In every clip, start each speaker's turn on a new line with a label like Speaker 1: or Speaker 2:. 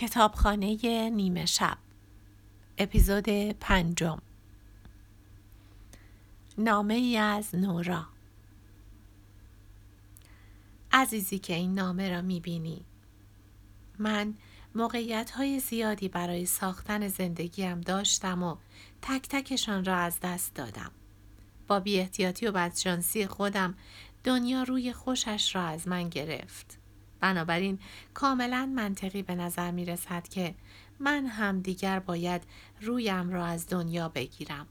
Speaker 1: کتابخانه نیمه شب اپیزود پنجم نامه ای از نورا عزیزی که این نامه را می‌بینی من موقعیت های زیادی برای ساختن زندگیم داشتم و تک تکشان را از دست دادم. با بی احتیاطی و بدشانسی خودم دنیا روی خوشش را از من گرفت. بنابراین کاملا منطقی به نظر می رسد که من هم دیگر باید رویم را از دنیا بگیرم.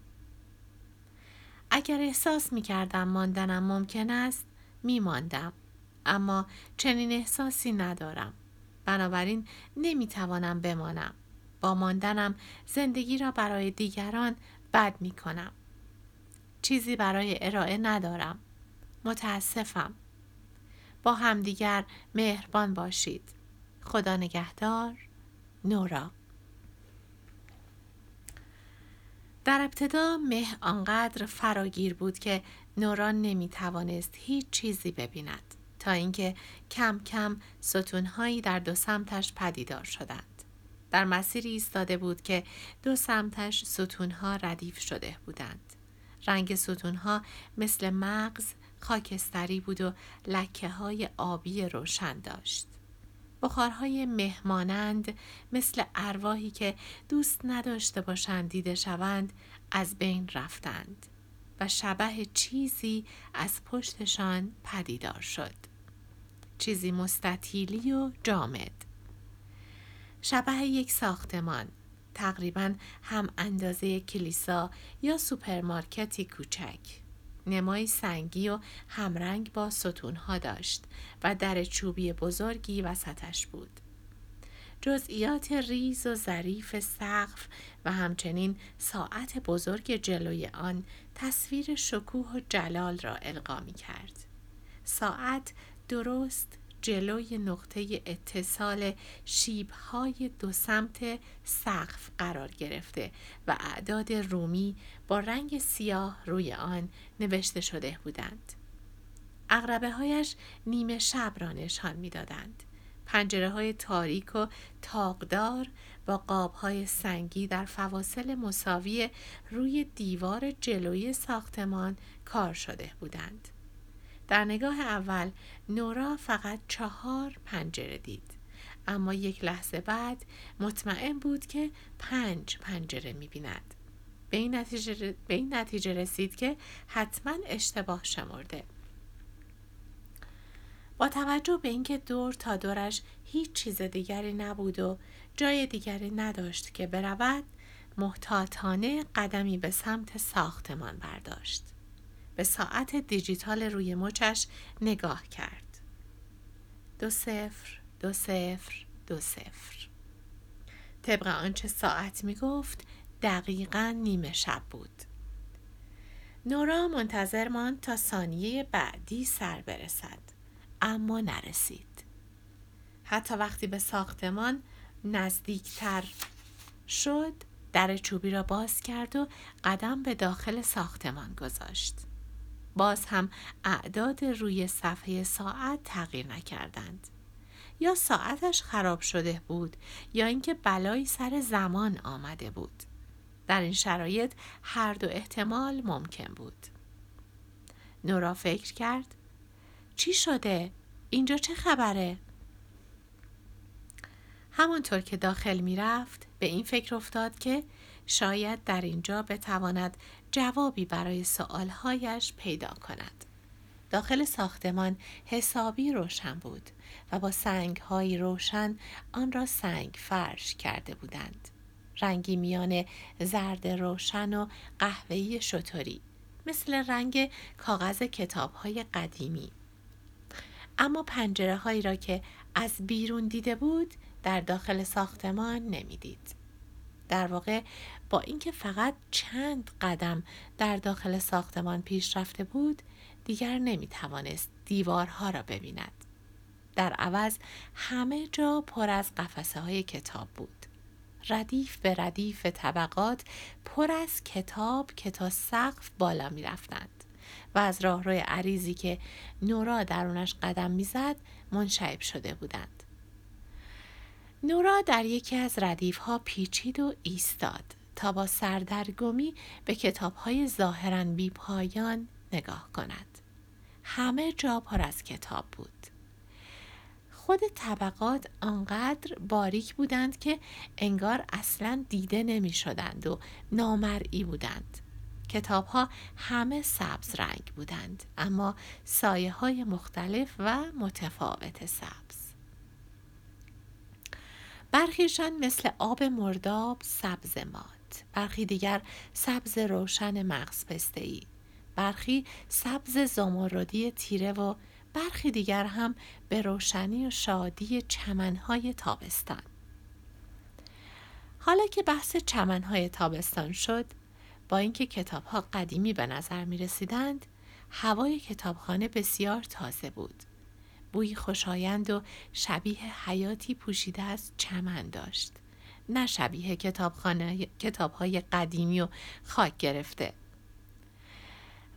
Speaker 1: اگر احساس می کردم ماندنم ممکن است می ماندم. اما چنین احساسی ندارم. بنابراین نمی توانم بمانم. با ماندنم زندگی را برای دیگران بد می کنم. چیزی برای ارائه ندارم. متاسفم. با همدیگر مهربان باشید. خدا نگهدار نورا در ابتدا مه آنقدر فراگیر بود که نورا نمی توانست هیچ چیزی ببیند تا اینکه کم کم ستونهایی در دو سمتش پدیدار شدند. در مسیری ایستاده بود که دو سمتش ستونها ردیف شده بودند. رنگ ستونها مثل مغز خاکستری بود و لکه های آبی روشن داشت. بخارهای مهمانند مثل ارواحی که دوست نداشته باشند دیده شوند از بین رفتند و شبه چیزی از پشتشان پدیدار شد. چیزی مستطیلی و جامد. شبه یک ساختمان تقریبا هم اندازه کلیسا یا سوپرمارکتی کوچک. نمای سنگی و همرنگ با ستونها داشت و در چوبی بزرگی وسطش بود. جزئیات ریز و ظریف سقف و همچنین ساعت بزرگ جلوی آن تصویر شکوه و جلال را القا می کرد. ساعت درست جلوی نقطه اتصال شیبهای دو سمت سقف قرار گرفته و اعداد رومی با رنگ سیاه روی آن نوشته شده بودند. اغربه هایش نیمه شب را نشان می دادند. پنجره های تاریک و تاقدار با قاب های سنگی در فواصل مساوی روی دیوار جلوی ساختمان کار شده بودند. در نگاه اول نورا فقط چهار پنجره دید. اما یک لحظه بعد مطمئن بود که پنج پنجره می بیند. به این, نتیجه به این نتیجه رسید که حتما اشتباه شمرده. با توجه به اینکه دور تا دورش هیچ چیز دیگری نبود و جای دیگری نداشت که برود محتاطانه قدمی به سمت ساختمان برداشت. به ساعت دیجیتال روی مچش نگاه کرد. دو صفر، دو صفر، دو صفر. طبق آنچه ساعت می گفت دقیقا نیمه شب بود. نورا منتظر ماند تا ثانیه بعدی سر برسد اما نرسید. حتی وقتی به ساختمان نزدیکتر شد در چوبی را باز کرد و قدم به داخل ساختمان گذاشت. باز هم اعداد روی صفحه ساعت تغییر نکردند. یا ساعتش خراب شده بود یا اینکه بلایی سر زمان آمده بود. در این شرایط هر دو احتمال ممکن بود. نورا فکر کرد چی شده؟ اینجا چه خبره؟ همانطور که داخل می رفت به این فکر افتاد که شاید در اینجا بتواند جوابی برای سوالهایش پیدا کند. داخل ساختمان حسابی روشن بود و با سنگهایی روشن آن را سنگ فرش کرده بودند. رنگی میان زرد روشن و قهوه‌ای شطوری مثل رنگ کاغذ کتاب های قدیمی. اما پنجره هایی را که از بیرون دیده بود در داخل ساختمان نمی‌دید. در واقع با اینکه فقط چند قدم در داخل ساختمان پیش رفته بود دیگر نمی توانست دیوارها را ببیند. در عوض همه جا پر از قفسه های کتاب بود. ردیف به ردیف طبقات پر از کتاب که تا سقف بالا می رفتند و از راهروی عریضی که نورا درونش قدم می‌زد منشعب شده بودند. نورا در یکی از ردیف ها پیچید و ایستاد تا با سردرگمی به کتاب های ظاهرا بی پایان نگاه کند. همه جا پر از کتاب بود. خود طبقات آنقدر باریک بودند که انگار اصلا دیده نمی شدند و نامرئی بودند. کتاب ها همه سبز رنگ بودند اما سایه های مختلف و متفاوت سبز. برخیشان مثل آب مرداب سبز مات برخی دیگر سبز روشن مغز پسته ای برخی سبز زمردی تیره و برخی دیگر هم به روشنی و شادی چمنهای تابستان. حالا که بحث چمنهای تابستان شد با اینکه کتابها قدیمی به نظر می رسیدند هوای کتابخانه بسیار تازه بود. بوی خوشایند و شبیه حیاتی پوشیده از چمن داشت نه شبیه کتابخانه کتاب های قدیمی و خاک گرفته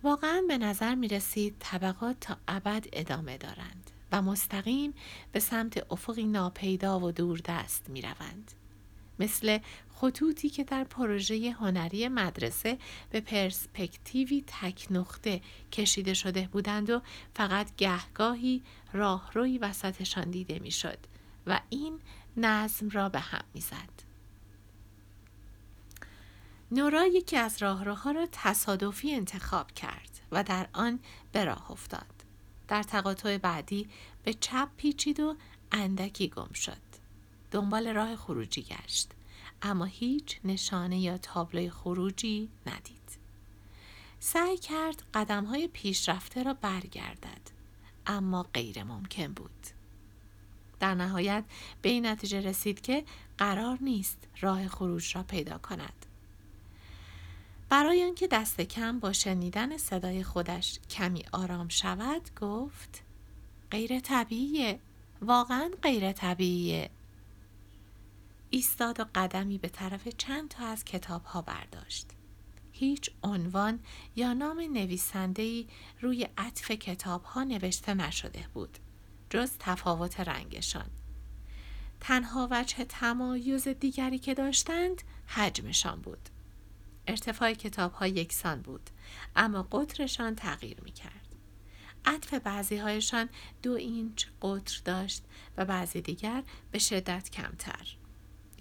Speaker 1: واقعا به نظر می رسید طبقات تا ابد ادامه دارند و مستقیم به سمت افقی ناپیدا و دوردست می روند. مثل خطوطی که در پروژه هنری مدرسه به پرسپکتیوی تک نقطه کشیده شده بودند و فقط گهگاهی راهروی وسطشان دیده می‌شد و این نظم را به هم می‌زد. نورا یکی از راهروها را تصادفی انتخاب کرد و در آن به راه افتاد. در تقاطع بعدی به چپ پیچید و اندکی گم شد. دنبال راه خروجی گشت اما هیچ نشانه یا تابلوی خروجی ندید. سعی کرد قدم های پیشرفته را برگردد اما غیر ممکن بود. در نهایت به این نتیجه رسید که قرار نیست راه خروج را پیدا کند. برای آنکه دست کم با شنیدن صدای خودش کمی آرام شود گفت غیر طبیعیه واقعا غیر طبیعیه ایستاد و قدمی به طرف چند تا از کتاب ها برداشت. هیچ عنوان یا نام نویسندهی روی عطف کتاب ها نوشته نشده بود. جز تفاوت رنگشان. تنها وجه تمایز دیگری که داشتند حجمشان بود. ارتفاع کتاب یکسان بود اما قطرشان تغییر می کرد. عطف بعضی هایشان دو اینچ قطر داشت و بعضی دیگر به شدت کمتر.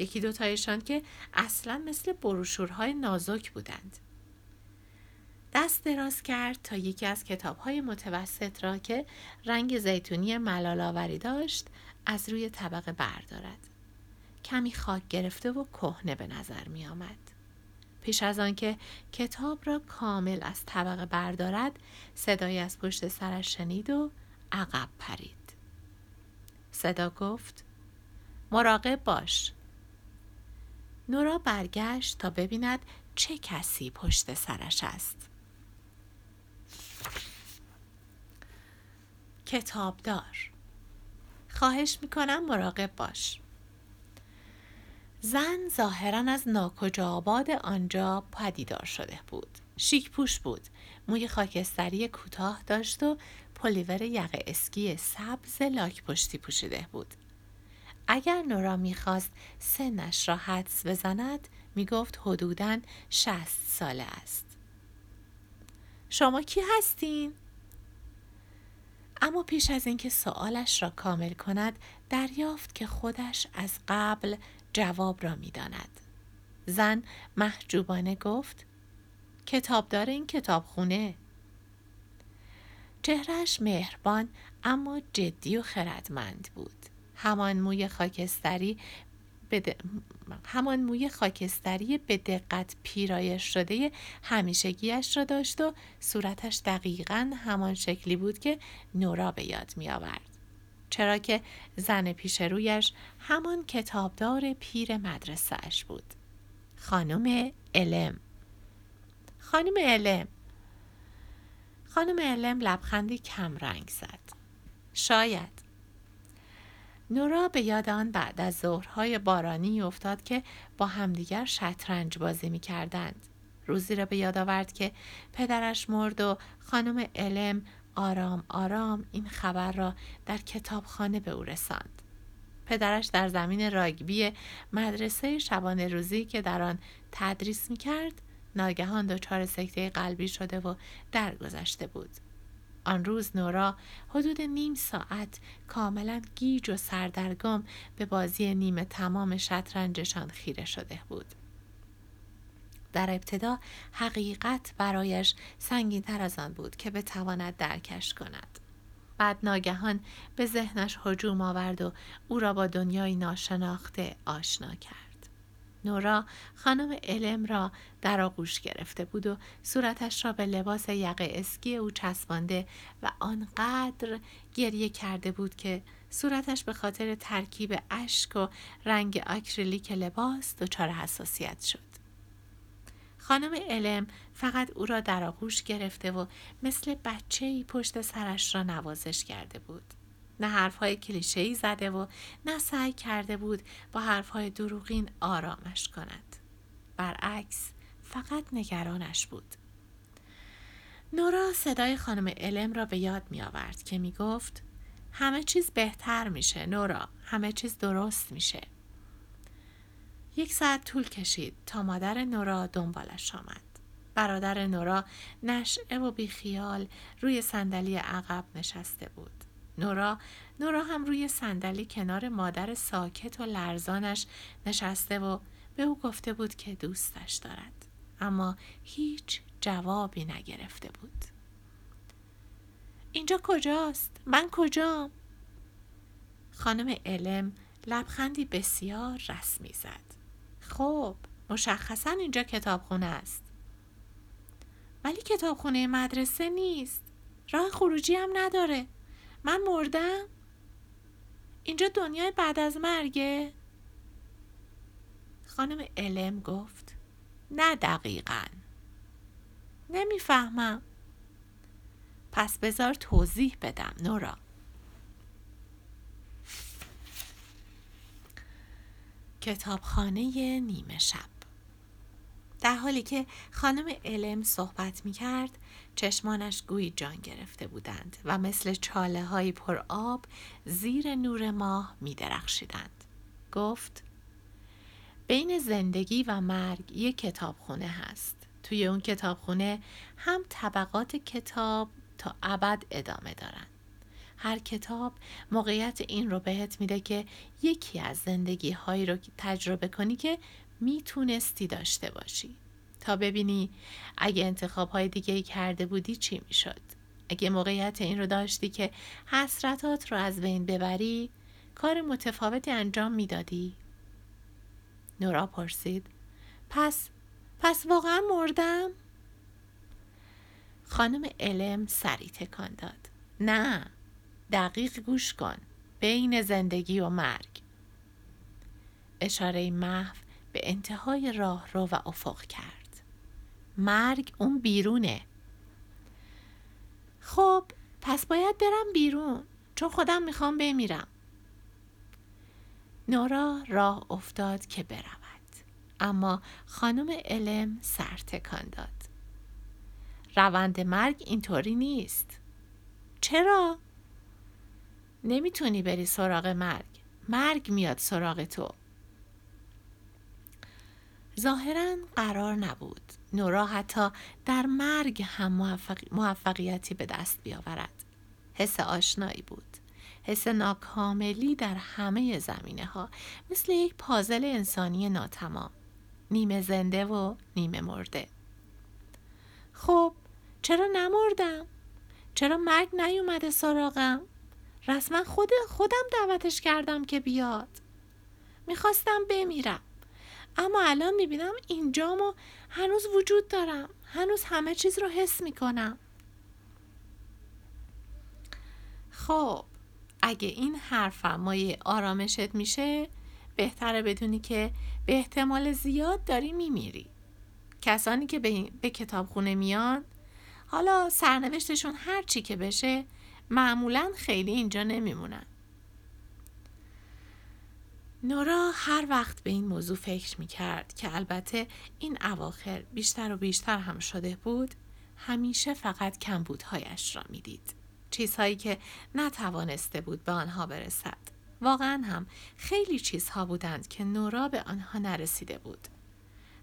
Speaker 1: یکی دوتایشان که اصلا مثل بروشورهای نازک بودند. دست دراز کرد تا یکی از کتابهای متوسط را که رنگ زیتونی ملالاوری داشت از روی طبقه بردارد. کمی خاک گرفته و کهنه به نظر می آمد. پیش از آنکه کتاب را کامل از طبقه بردارد صدایی از پشت سرش شنید و عقب پرید. صدا گفت مراقب باش نورا برگشت تا ببیند چه کسی پشت سرش است. کتابدار خواهش می‌کنم مراقب باش. زن ظاهرا از ناکجا آباد آنجا پدیدار شده بود. شیک پوش بود. موی خاکستری کوتاه داشت و پلیور یقه اسکی سبز لاک پشتی پوشیده بود. اگر نورا می‌خواست سنش را حدس بزند می‌گفت حدوداً شست ساله است. شما کی هستین؟ اما پیش از اینکه سوالش را کامل کند دریافت که خودش از قبل جواب را می‌داند. زن محجوبانه گفت کتابدار این کتابخونه چهرش مهربان اما جدی و خردمند بود. همان موی خاکستری همان موی خاکستری به دقت پیرایش شده همیشگیش را داشت و صورتش دقیقا همان شکلی بود که نورا به یاد می آورد. چرا که زن پیش رویش همان کتابدار پیر مدرسهش بود. خانم علم خانم علم خانم علم لبخندی کم رنگ زد. شاید نورا به یاد آن بعد از ظهرهای بارانی افتاد که با همدیگر شطرنج بازی می کردند. روزی را به یاد آورد که پدرش مرد و خانم علم آرام آرام این خبر را در کتابخانه به او رساند. پدرش در زمین راگبی مدرسه شبانه روزی که در آن تدریس می کرد ناگهان دچار سکته قلبی شده و درگذشته بود. آن روز نورا حدود نیم ساعت کاملا گیج و سردرگم به بازی نیمه تمام شطرنجشان خیره شده بود. در ابتدا حقیقت برایش سنگین تر از آن بود که بتواند درکش کند. بعد ناگهان به ذهنش هجوم آورد و او را با دنیای ناشناخته آشنا کرد. نورا خانم علم را در آغوش گرفته بود و صورتش را به لباس یقه اسکی او چسبانده و آنقدر گریه کرده بود که صورتش به خاطر ترکیب اشک و رنگ آکریلیک لباس دچار حساسیت شد. خانم علم فقط او را در آغوش گرفته و مثل بچه ای پشت سرش را نوازش کرده بود. نه حرفهای کلیشه ای زده و نه سعی کرده بود با حرفهای دروغین آرامش کند. برعکس فقط نگرانش بود. نورا صدای خانم علم را به یاد می آورد که می گفت همه چیز بهتر میشه نورا همه چیز درست میشه یک ساعت طول کشید تا مادر نورا دنبالش آمد. برادر نورا نشعه و بیخیال روی صندلی عقب نشسته بود. نورا نورا هم روی صندلی کنار مادر ساکت و لرزانش نشسته و به او گفته بود که دوستش دارد. اما هیچ جوابی نگرفته بود. اینجا کجاست؟ من کجام؟ خانم علم لبخندی بسیار رسمی زد. خب مشخصا اینجا کتابخونه است ولی کتابخونه مدرسه نیست راه خروجی هم نداره من مردم. اینجا دنیای بعد از مرگه. خانم علم گفت نه دقیقا. نمی‌فهمم. پس بذار توضیح بدم نورا. کتابخانه نیمه شب. در حالی که خانم علم صحبت می کرد چشمانش گویی جان گرفته بودند و مثل چاله های پر آب زیر نور ماه می درخشیدند. گفت بین زندگی و مرگ یک کتابخونه هست. توی اون کتابخونه هم طبقات کتاب تا ابد ادامه دارند. هر کتاب موقعیت این رو بهت میده که یکی از زندگی هایی رو تجربه کنی که می‌تونستی داشته باشی تا ببینی اگه انتخاب های دیگه کرده بودی چی می‌شد. اگه موقعیت این رو داشتی که حسرتات رو از بین ببری کار متفاوتی انجام می‌دادی. نورا پرسید. پس پس واقعا مردم؟ خانم علم سری تکان داد. نه دقیق گوش کن. بین زندگی و مرگ. اشاره محو به انتهای راه رو و افق کرد. مرگ اون بیرونه. خب پس باید برم بیرون چون خودم می‌خوام بمیرم. نورا راه افتاد که برود. اما خانم علم سر تکان داد. روند مرگ اینطوری نیست. چرا؟ نمی‌تونی بری سراغ مرگ. مرگ میاد سراغ تو. ظاهرا قرار نبود. نورا حتی در مرگ هم موفقیتی به دست بیاورد. حس آشنایی بود. حس ناکاملی در همه زمینه ها مثل یک پازل انسانی ناتمام. نیمه زنده و نیمه مرده. خب چرا نمردم؟ چرا مرگ نیومده سراغم؟ رسما خود خودم دعوتش کردم که بیاد. می‌خواستم بمیرم. اما الان می‌بینم اینجام و هنوز وجود دارم. هنوز همه چیز رو حس می‌کنم. خب اگه این حرفم مایه آرامشت میشه بهتره بدونی که به احتمال زیاد داری میمیری. کسانی که به, به کتابخونه میان حالا سرنوشتشون هر چی که بشه معمولا خیلی اینجا نمیمونن. نورا هر وقت به این موضوع فکر می کرد که البته این اواخر بیشتر و بیشتر هم شده بود همیشه فقط کمبودهایش را می دید. چیزهایی که نتوانسته بود به آنها برسد. واقعا هم خیلی چیزها بودند که نورا به آنها نرسیده بود.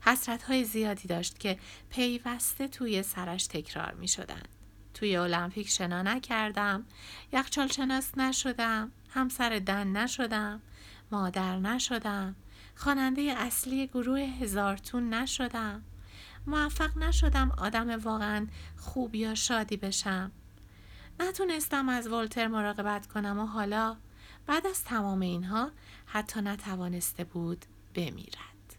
Speaker 1: حسرت های زیادی داشت که پیوسته توی سرش تکرار می شدند. توی المپیک شنا نکردم، یخچال شناس نشدم، همسر دن نشدم، مادر نشدم، خواننده اصلی گروه هزارتون نشدم، موفق نشدم آدم واقعا خوب یا شادی بشم. نتونستم از ولتر مراقبت کنم و حالا بعد از تمام اینها حتی نتوانسته بود بمیرد.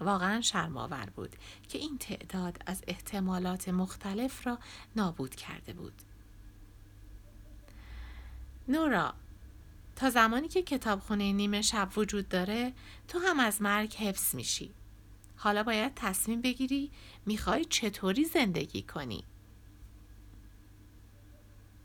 Speaker 1: واقعا شرماور بود که این تعداد از احتمالات مختلف را نابود کرده بود. نورا تا زمانی که کتابخونه نیمه شب وجود داره تو هم از مرگ حفظ میشی. حالا باید تصمیم بگیری می‌خوای چطوری زندگی کنی.